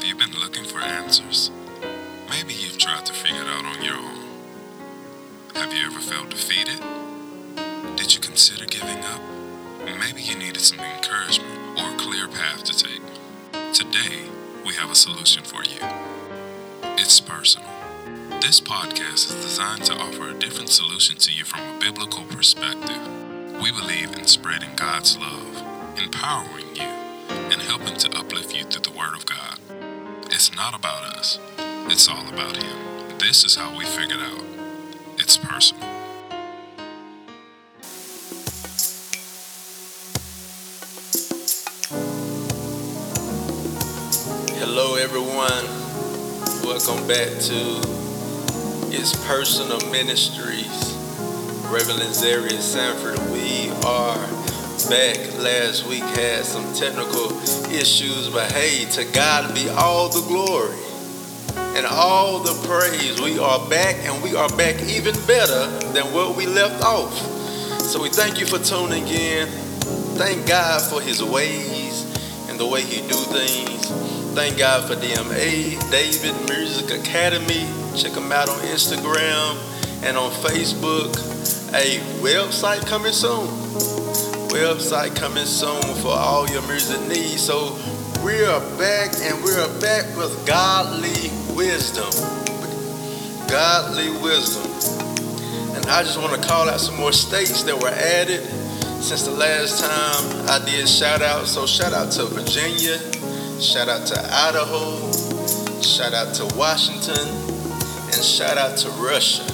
Have you been looking for answers? Maybe you've tried to figure it out on your own. Have you ever felt defeated? Did you consider giving up? Maybe you needed some encouragement or a clear path to take. Today, we have a solution for you. It's personal. This podcast is designed to offer a different solution to you from a biblical perspective. We believe in spreading God's love, empowering you, and helping to uplift you through the Word of God. It's not about us, it's all about Him. This is how we figured out it's personal. Hello, everyone. Welcome back to It's Personal Ministries. Reverend Zarius Sanford. We are back. Last week had some technical issues, but hey, to God be all the glory and all the praise. We are back, and we are back even better than what we left off. So we thank you for tuning in. Thank God for His ways and the way He do things. Thank God for DMA, David Music Academy. Check them out on Instagram and on Facebook. A website coming soon. Website coming soon for all your music needs. So we are back and we are back with godly wisdom. Godly wisdom. And I just want to call out some more states that were added since the last time I did shout out. So shout out to Virginia, shout out to Idaho, shout out to Washington, and shout out to Russia.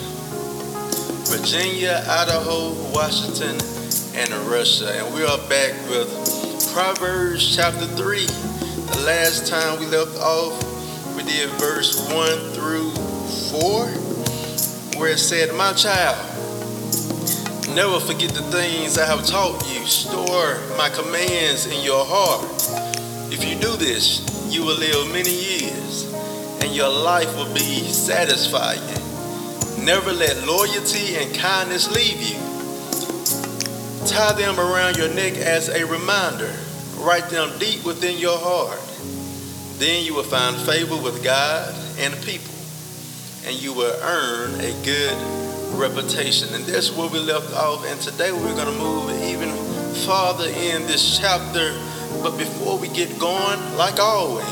Virginia, Idaho, Washington, and Russia. And we are back with Proverbs chapter 3. The last time we left off, we did verse 1 through 4, where it said, My child, never forget the things I have taught you. Store my commands in your heart. If you do this, you will live many years, and your life will be satisfying. Never let loyalty and kindness leave you. Tie them around your neck as a reminder. Write them deep within your heart. Then you will find favor with God and the people, and you will earn a good reputation. And that's where we left off. And today we're going to move even farther in this chapter. But before we get going, like always,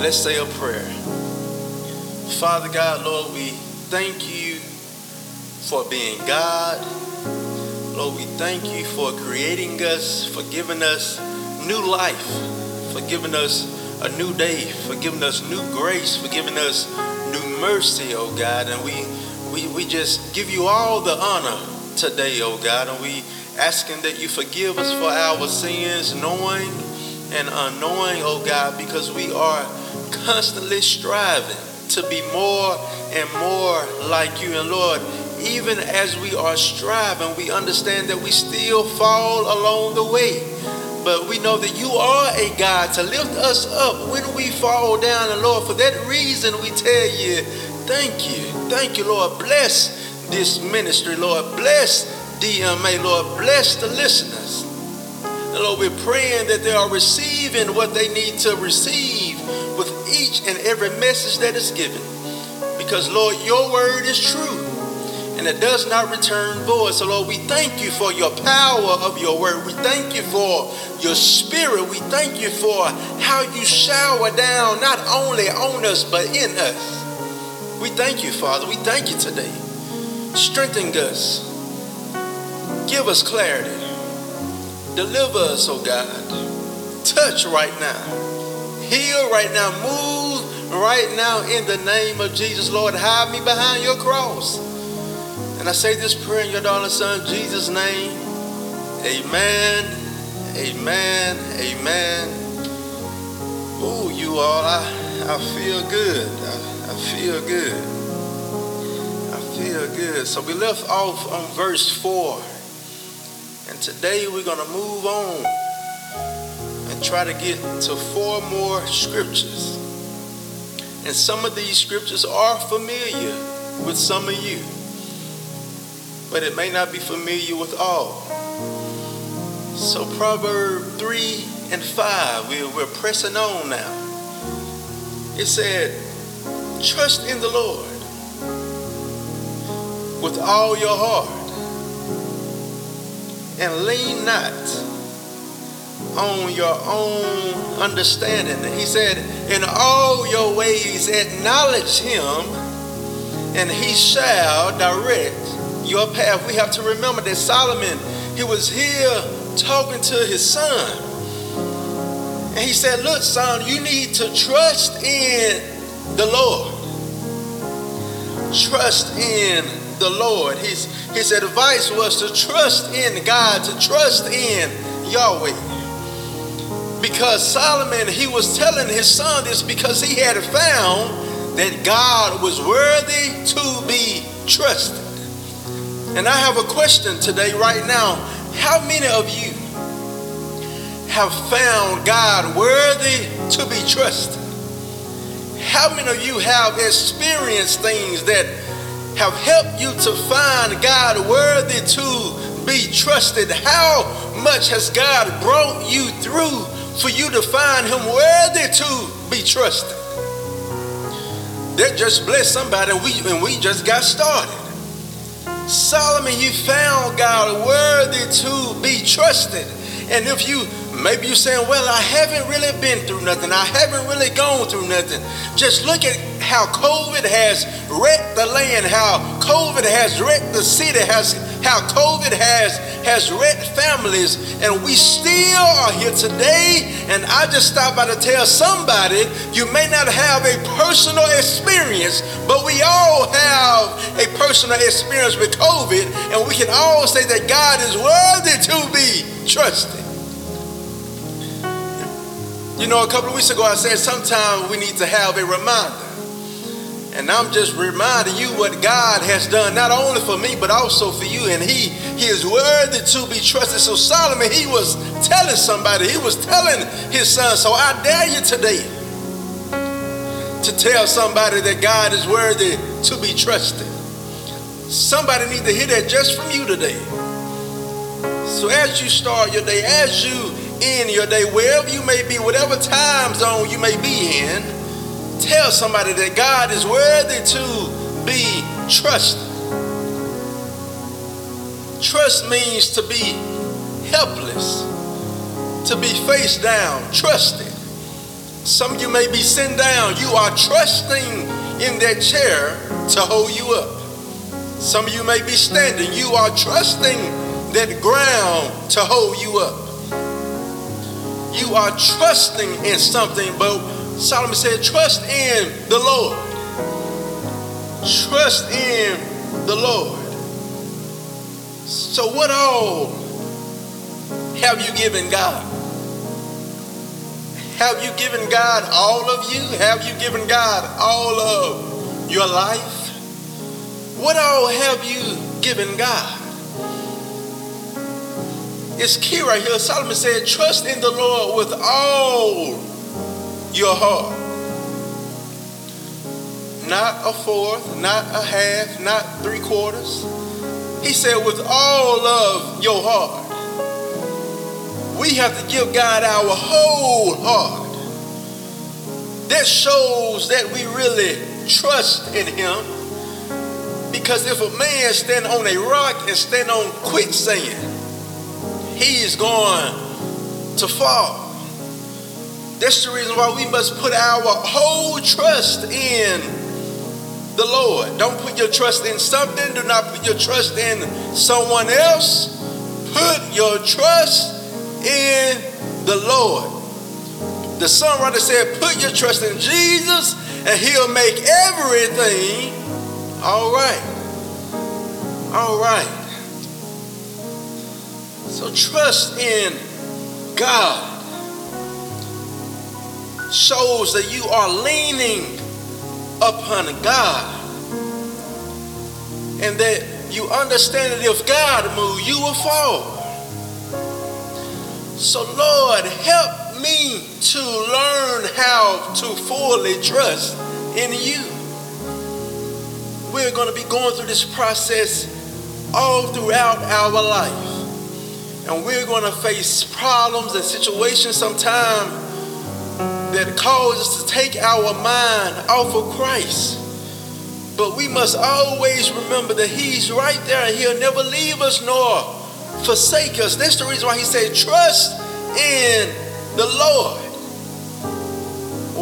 let's say a prayer. Father God, Lord, we thank you for being God. Lord, we thank you for creating us, for giving us new life, for giving us a new day, for giving us new grace, for giving us new mercy, oh God. And we we, we just give you all the honor today, oh God. And we asking that you forgive us for our sins, knowing and unknowing, oh God, because we are constantly striving to be more and more like you. And Lord, even as we are striving, we understand that we still fall along the way. But we know that you are a God to lift us up when we fall down. And Lord, for that reason, we tell you, thank you. Thank you, Lord. Bless this ministry, Lord. Bless DMA, Lord. Bless the listeners. And Lord, we're praying that they are receiving what they need to receive with each and every message that is given. Because, Lord, your word is true and it does not return void. So, Lord, we thank you for your power of your word. We thank you for your spirit. We thank you for how you shower down not only on us, but in us. We thank you, Father. We thank you today. Strengthen us. Give us clarity. Deliver us, oh God. Touch right now. Heal right now. Move right now in the name of Jesus. Lord, hide me behind your cross. And I say this prayer in your darling son, Jesus' name. Amen. Amen. Amen. Ooh, you all, I, I feel good. I, I feel good. I feel good. So we left off on verse 4. And today we're going to move on and try to get to four more scriptures. And some of these scriptures are familiar with some of you but it may not be familiar with all. So Proverb 3 and 5, we're, we're pressing on now. It said, trust in the Lord with all your heart and lean not on your own understanding. He said, In all your ways acknowledge him, and he shall direct your path. We have to remember that Solomon, he was here talking to his son. And he said, Look, son, you need to trust in the Lord. Trust in the Lord. His, his advice was to trust in God, to trust in Yahweh because Solomon, he was telling his son this because he had found that God was worthy to be trusted. And I have a question today, right now. How many of you have found God worthy to be trusted? How many of you have experienced things that have helped you to find God worthy to be trusted? How much has God brought you through for you to find him worthy to be trusted. That just blessed somebody, and we, and we just got started. Solomon, you found God worthy to be trusted. And if you maybe you're saying, Well, I haven't really been through nothing, I haven't really gone through nothing. Just look at how COVID has wrecked the land, how COVID has wrecked the city, has how COVID has has wrecked families, and we still are here today. And I just stopped by to tell somebody you may not have a personal experience, but we all have a personal experience with COVID, and we can all say that God is worthy to be trusted. You know, a couple of weeks ago I said sometimes we need to have a reminder. And I'm just reminding you what God has done, not only for me, but also for you. And He He is worthy to be trusted. So Solomon, he was telling somebody, he was telling his son. So I dare you today to tell somebody that God is worthy to be trusted. Somebody need to hear that just from you today. So as you start your day, as you end your day, wherever you may be, whatever time zone you may be in, tell somebody that God is worthy to be trusted. Trust means to be helpless, to be face down, trusted. Some of you may be sitting down, you are trusting in that chair to hold you up. Some of you may be standing, you are trusting that ground to hold you up. You are trusting in something, but Solomon said, Trust in the Lord. Trust in the Lord. So, what all have you given God? Have you given God all of you? Have you given God all of your life? What all have you given God? It's key right here. Solomon said, Trust in the Lord with all your heart. Not a fourth, not a half, not three quarters. He said, with all of your heart. We have to give God our whole heart. That shows that we really trust in Him. Because if a man stand on a rock and stand on quicksand, he is going to fall. That's the reason why we must put our whole trust in the Lord. Don't put your trust in something. Do not put your trust in someone else. Put your trust in the Lord. The songwriter said, Put your trust in Jesus, and He'll make everything all right. All right. So trust in God shows that you are leaning upon God and that you understand that if God moves, you will fall. So, Lord, help me to learn how to fully trust in you. We're going to be going through this process all throughout our life. And we're going to face problems and situations sometimes that cause us to take our mind off of Christ. But we must always remember that He's right there and He'll never leave us nor forsake us. That's the reason why He said, Trust in the Lord.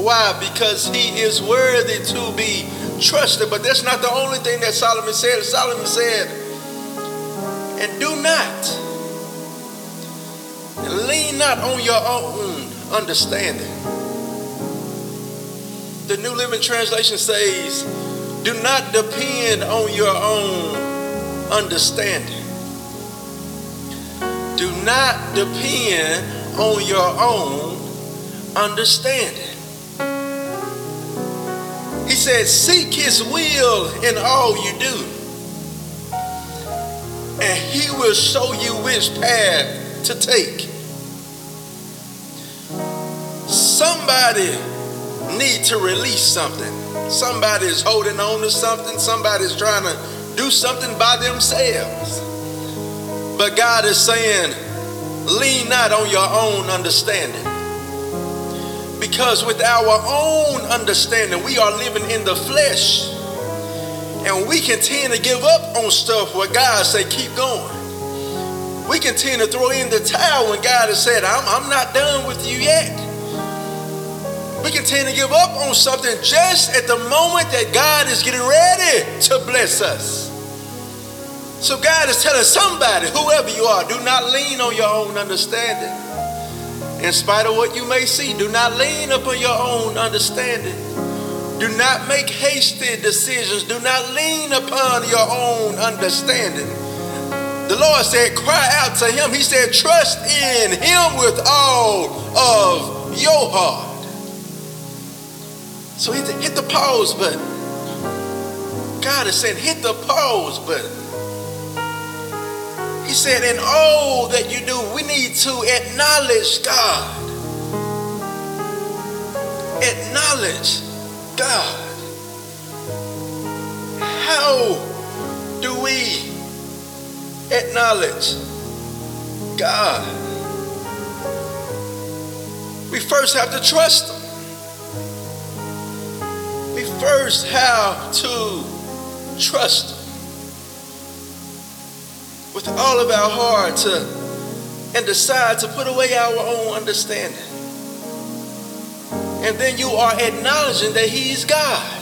Why? Because He is worthy to be trusted. But that's not the only thing that Solomon said. Solomon said, And do not, lean not on your own understanding. The New Living Translation says, do not depend on your own understanding. Do not depend on your own understanding. He said, Seek his will in all you do, and he will show you which path to take. Somebody need to release something. Somebody is holding on to something. Somebody's trying to do something by themselves. But God is saying, lean not on your own understanding. Because with our own understanding, we are living in the flesh. And we can tend to give up on stuff where God say, keep going. We can tend to throw in the towel when God has said, I'm, I'm not done with you yet. We can tend to give up on something just at the moment that God is getting ready to bless us. So God is telling somebody, whoever you are, do not lean on your own understanding. In spite of what you may see, do not lean upon your own understanding. Do not make hasty decisions. Do not lean upon your own understanding. The Lord said, cry out to him. He said, trust in him with all of your heart. So hit the, hit the pause button. God is saying, hit the pause button. He said, in all that you do, we need to acknowledge God. Acknowledge God. How do we acknowledge God? We first have to trust Him first have to trust with all of our heart to, and decide to put away our own understanding. And then you are acknowledging that He's God.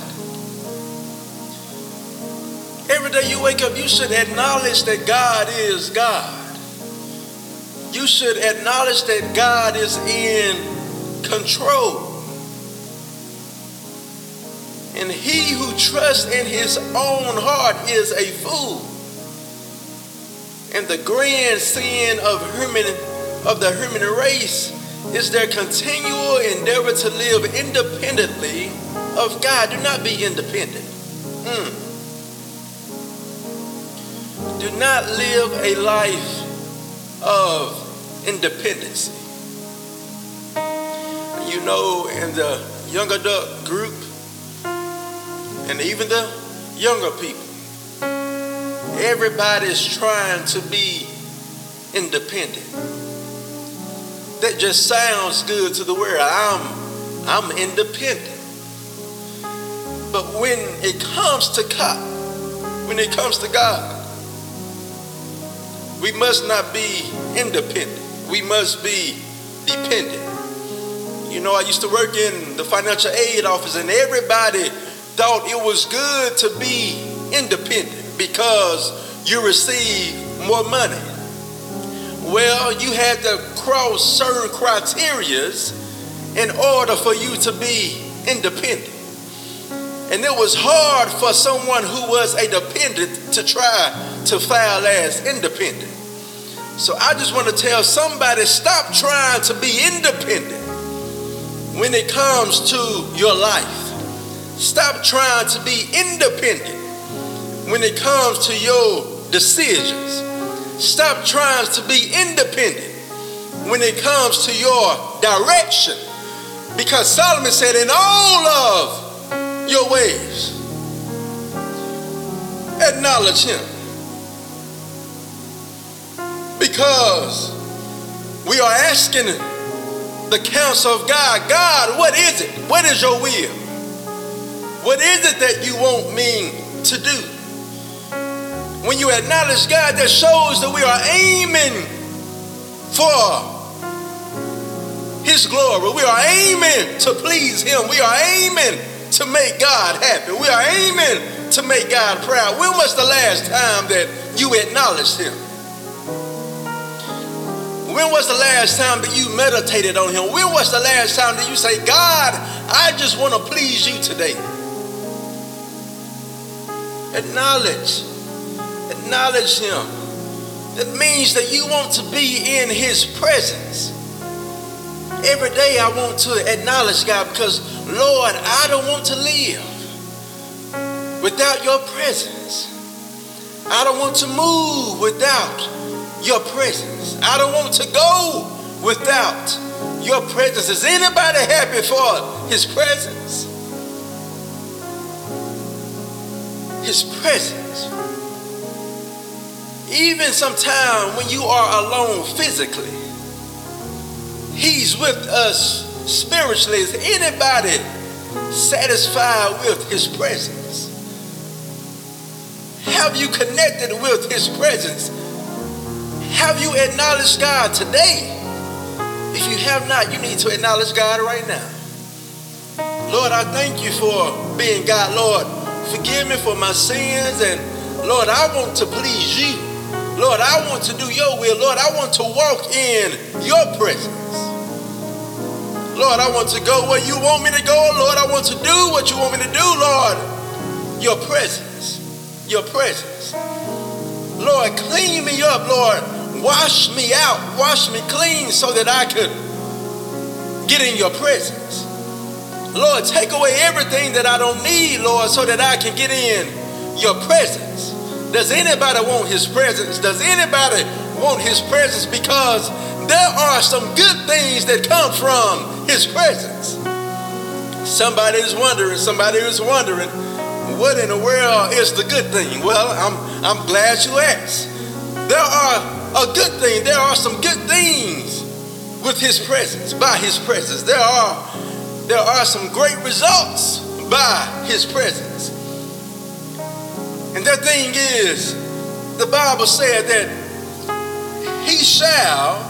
Every day you wake up, you should acknowledge that God is God. You should acknowledge that God is in control. And he who trusts in his own heart is a fool. And the grand sin of human of the human race is their continual endeavor to live independently of God. Do not be independent. Mm. Do not live a life of independency. You know, in the young adult group, and even the younger people. Everybody's trying to be independent. That just sounds good to the world. I'm I'm independent. But when it comes to God, when it comes to God, we must not be independent. We must be dependent. You know, I used to work in the financial aid office, and everybody thought it was good to be independent because you receive more money. Well, you had to cross certain criterias in order for you to be independent. And it was hard for someone who was a dependent to try to file as independent. So I just want to tell somebody stop trying to be independent when it comes to your life. Stop trying to be independent when it comes to your decisions. Stop trying to be independent when it comes to your direction. Because Solomon said, in all of your ways, acknowledge him. Because we are asking the counsel of God. God, what is it? What is your will? What is it that you want me to do? When you acknowledge God, that shows that we are aiming for His glory. We are aiming to please Him. We are aiming to make God happy. We are aiming to make God proud. When was the last time that you acknowledged Him? When was the last time that you meditated on Him? When was the last time that you say, God, I just want to please you today? Acknowledge. Acknowledge Him. That means that you want to be in His presence. Every day I want to acknowledge God because, Lord, I don't want to live without your presence. I don't want to move without your presence. I don't want to go without your presence. Is anybody happy for his presence? His presence. Even sometimes when you are alone physically, he's with us spiritually. Is anybody satisfied with his presence? Have you connected with his presence? Have you acknowledged God today? If you have not, you need to acknowledge God right now. Lord, I thank you for being God. Lord, forgive me for my sins. And Lord, I want to please you. Lord, I want to do your will. Lord, I want to walk in your presence. Lord, I want to go where you want me to go. Lord, I want to do what you want me to do, Lord. Your presence. Your presence. Lord, clean me up, Lord. Wash me out. Wash me clean so that I could get in your presence. Lord, take away everything that I don't need, Lord, so that I can get in your presence. Does anybody want his presence? Does anybody want his presence? Because there are some good things that come from his presence. Somebody is wondering, somebody is wondering, what in the world is the good thing? Well, I'm, I'm glad you asked. There are a good thing. There are some good things with his presence, by his presence. There are there are some great results by his presence. And that thing is, the Bible said that he shall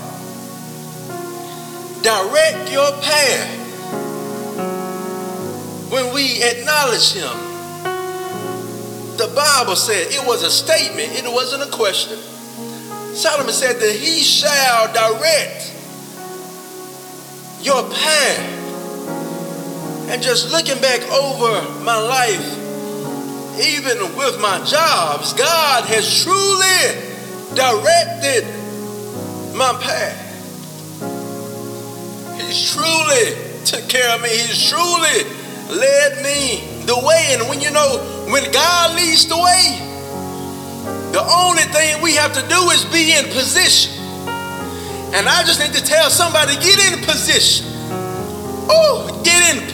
direct your path when we acknowledge him. The Bible said it was a statement, it wasn't a question. Solomon said that he shall direct your path. And just looking back over my life, even with my jobs, God has truly directed my path. He's truly took care of me. He's truly led me the way. And when you know, when God leads the way, the only thing we have to do is be in position. And I just need to tell somebody get in position.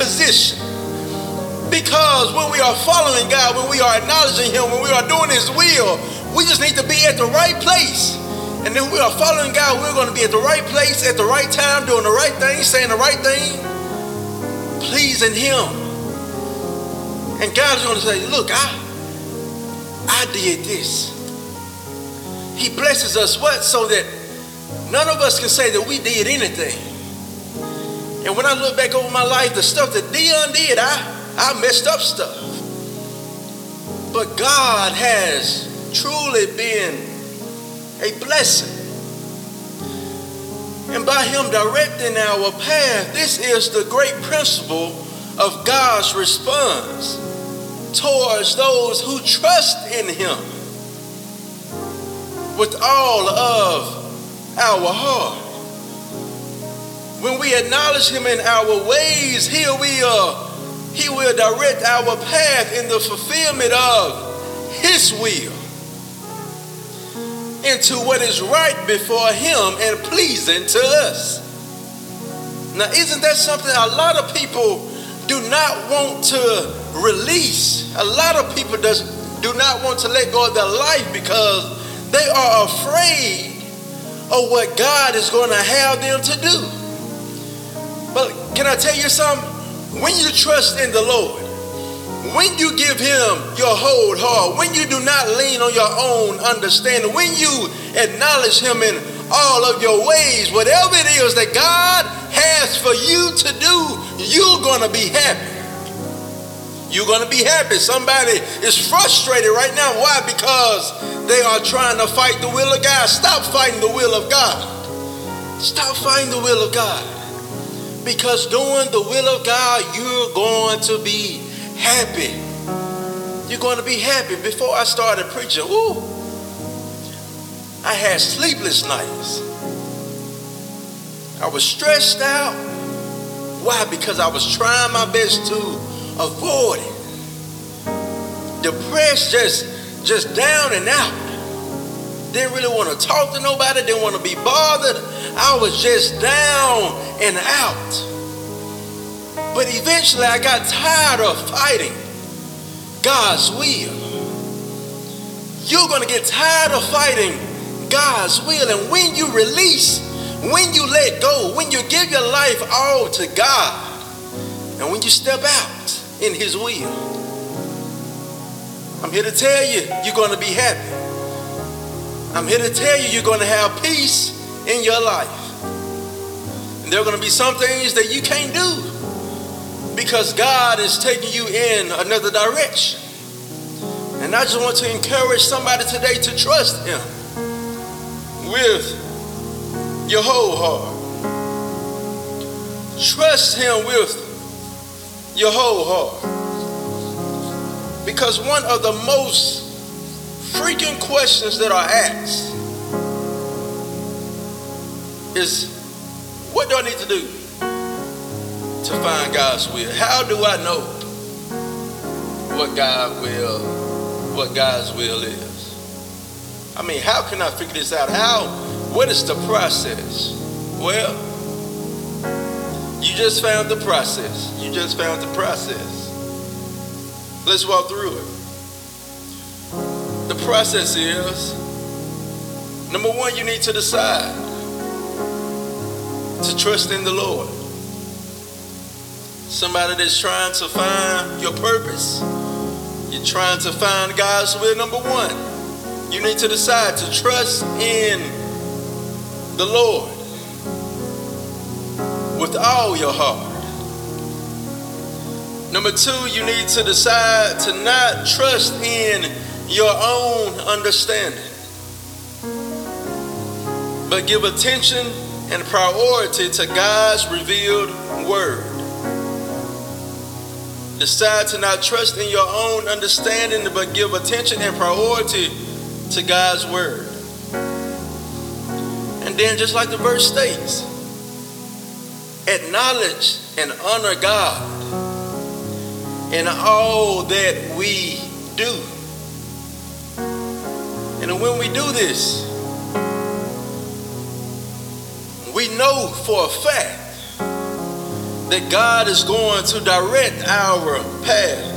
Position. Because when we are following God, when we are acknowledging Him, when we are doing His will, we just need to be at the right place. And then we are following God, we're going to be at the right place at the right time, doing the right thing, saying the right thing, pleasing Him. And God's going to say, Look, I, I did this. He blesses us what? So that none of us can say that we did anything. And when I look back over my life, the stuff that Dion did, I, I messed up stuff. But God has truly been a blessing. And by Him directing our path, this is the great principle of God's response towards those who trust in Him with all of our heart. When we acknowledge him in our ways, he will, he will direct our path in the fulfillment of his will into what is right before him and pleasing to us. Now, isn't that something a lot of people do not want to release? A lot of people does, do not want to let go of their life because they are afraid of what God is going to have them to do. But can I tell you something? When you trust in the Lord, when you give him your whole heart, when you do not lean on your own understanding, when you acknowledge him in all of your ways, whatever it is that God has for you to do, you're going to be happy. You're going to be happy. Somebody is frustrated right now. Why? Because they are trying to fight the will of God. Stop fighting the will of God. Stop fighting the will of God. Because doing the will of God, you're going to be happy. You're going to be happy. Before I started preaching, ooh, I had sleepless nights. I was stressed out. Why? Because I was trying my best to avoid it. Depressed, just, just down and out. Didn't really want to talk to nobody, didn't want to be bothered. I was just down and out. But eventually I got tired of fighting God's will. You're going to get tired of fighting God's will. And when you release, when you let go, when you give your life all to God, and when you step out in His will, I'm here to tell you, you're going to be happy. I'm here to tell you, you're going to have peace in your life. And there are going to be some things that you can't do because God is taking you in another direction. And I just want to encourage somebody today to trust Him with your whole heart. Trust Him with your whole heart. Because one of the most freaking questions that are asked is what do I need to do to find God's will? How do I know what God will, what God's will is? I mean, how can I figure this out? How, what is the process? Well, you just found the process. You just found the process. Let's walk through it. The process is number one, you need to decide to trust in the Lord. Somebody that's trying to find your purpose, you're trying to find God's will. Number one, you need to decide to trust in the Lord with all your heart. Number two, you need to decide to not trust in your own understanding, but give attention and priority to God's revealed word. Decide to not trust in your own understanding, but give attention and priority to God's word. And then, just like the verse states, acknowledge and honor God in all that we do. And when we do this, we know for a fact that God is going to direct our path.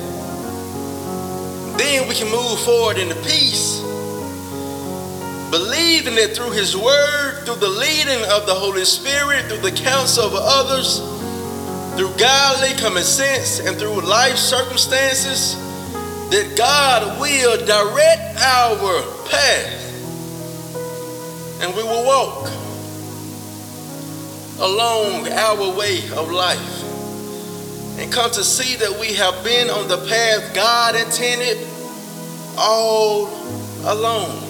Then we can move forward into peace, believing that through His Word, through the leading of the Holy Spirit, through the counsel of others, through godly common sense, and through life circumstances, that God will direct our path and we will walk along our way of life and come to see that we have been on the path God intended all along.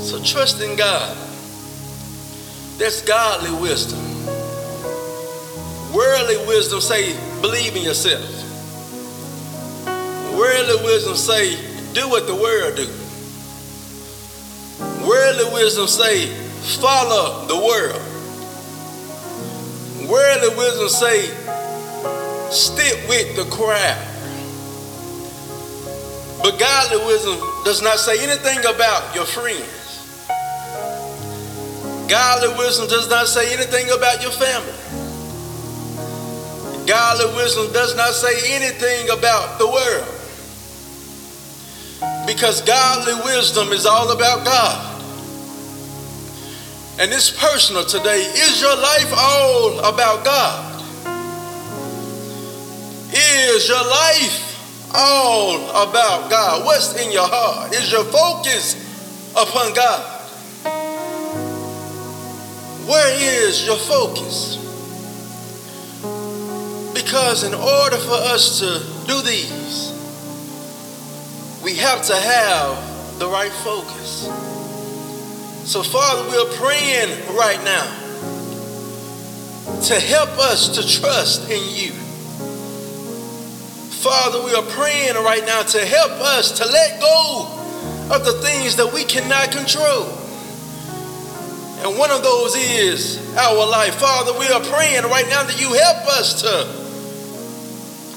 So trust in God. That's godly wisdom. Worldly wisdom say, believe in yourself. Worldly wisdom say, do what the world do. Worldly wisdom say, follow the world. Worldly wisdom say, stick with the crowd. But godly wisdom does not say anything about your friends. Godly wisdom does not say anything about your family. Godly wisdom does not say anything about the world. Because godly wisdom is all about God. And it's personal today. Is your life all about God? Is your life all about God? What's in your heart? Is your focus upon God? Where is your focus? Because in order for us to do these, we have to have the right focus. So, Father, we're praying right now to help us to trust in you. Father, we are praying right now to help us to let go of the things that we cannot control. And one of those is our life. Father, we are praying right now that you help us to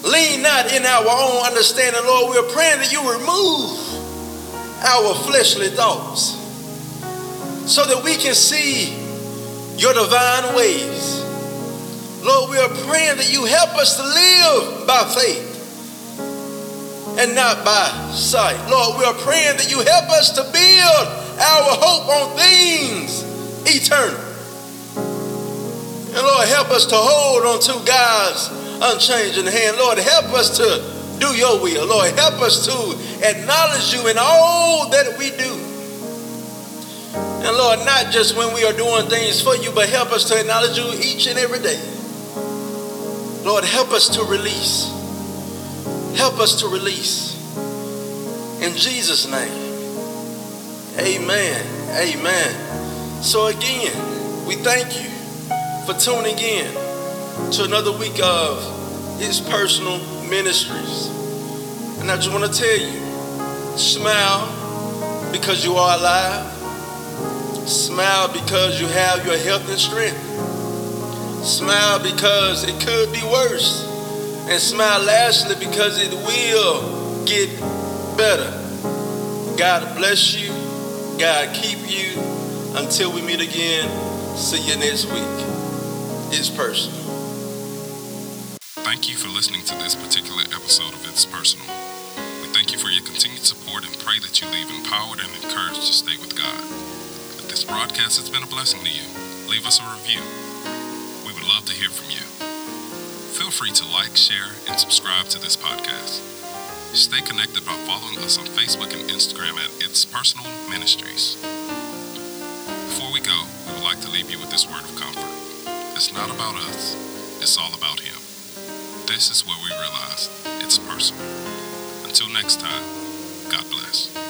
lean not in our own understanding, Lord. We are praying that you remove our fleshly thoughts so that we can see your divine ways. Lord, we are praying that you help us to live by faith and not by sight. Lord, we are praying that you help us to build our hope on things eternal. And Lord, help us to hold on to God's unchanging hand. Lord, help us to do your will. Lord, help us to acknowledge you in all that we do. And Lord, not just when we are doing things for you, but help us to acknowledge you each and every day. Lord, help us to release. Help us to release. In Jesus' name. Amen. Amen. So, again, we thank you for tuning in to another week of It's Personal Ministries. And I just want to tell you smile because you are alive, smile because you have your health and strength, smile because it could be worse, and smile lastly because it will get better. God bless you, God keep you. Until we meet again, see you next week. It's personal. Thank you for listening to this particular episode of It's Personal. We thank you for your continued support and pray that you leave empowered and encouraged to stay with God. If this broadcast has been a blessing to you, leave us a review. We would love to hear from you. Feel free to like, share, and subscribe to this podcast. Stay connected by following us on Facebook and Instagram at It's Personal Ministries Before we go, we would like to leave you with this word of comfort. It's not about us, it's all about Him. This is where we realize it's personal. Until next time, God bless.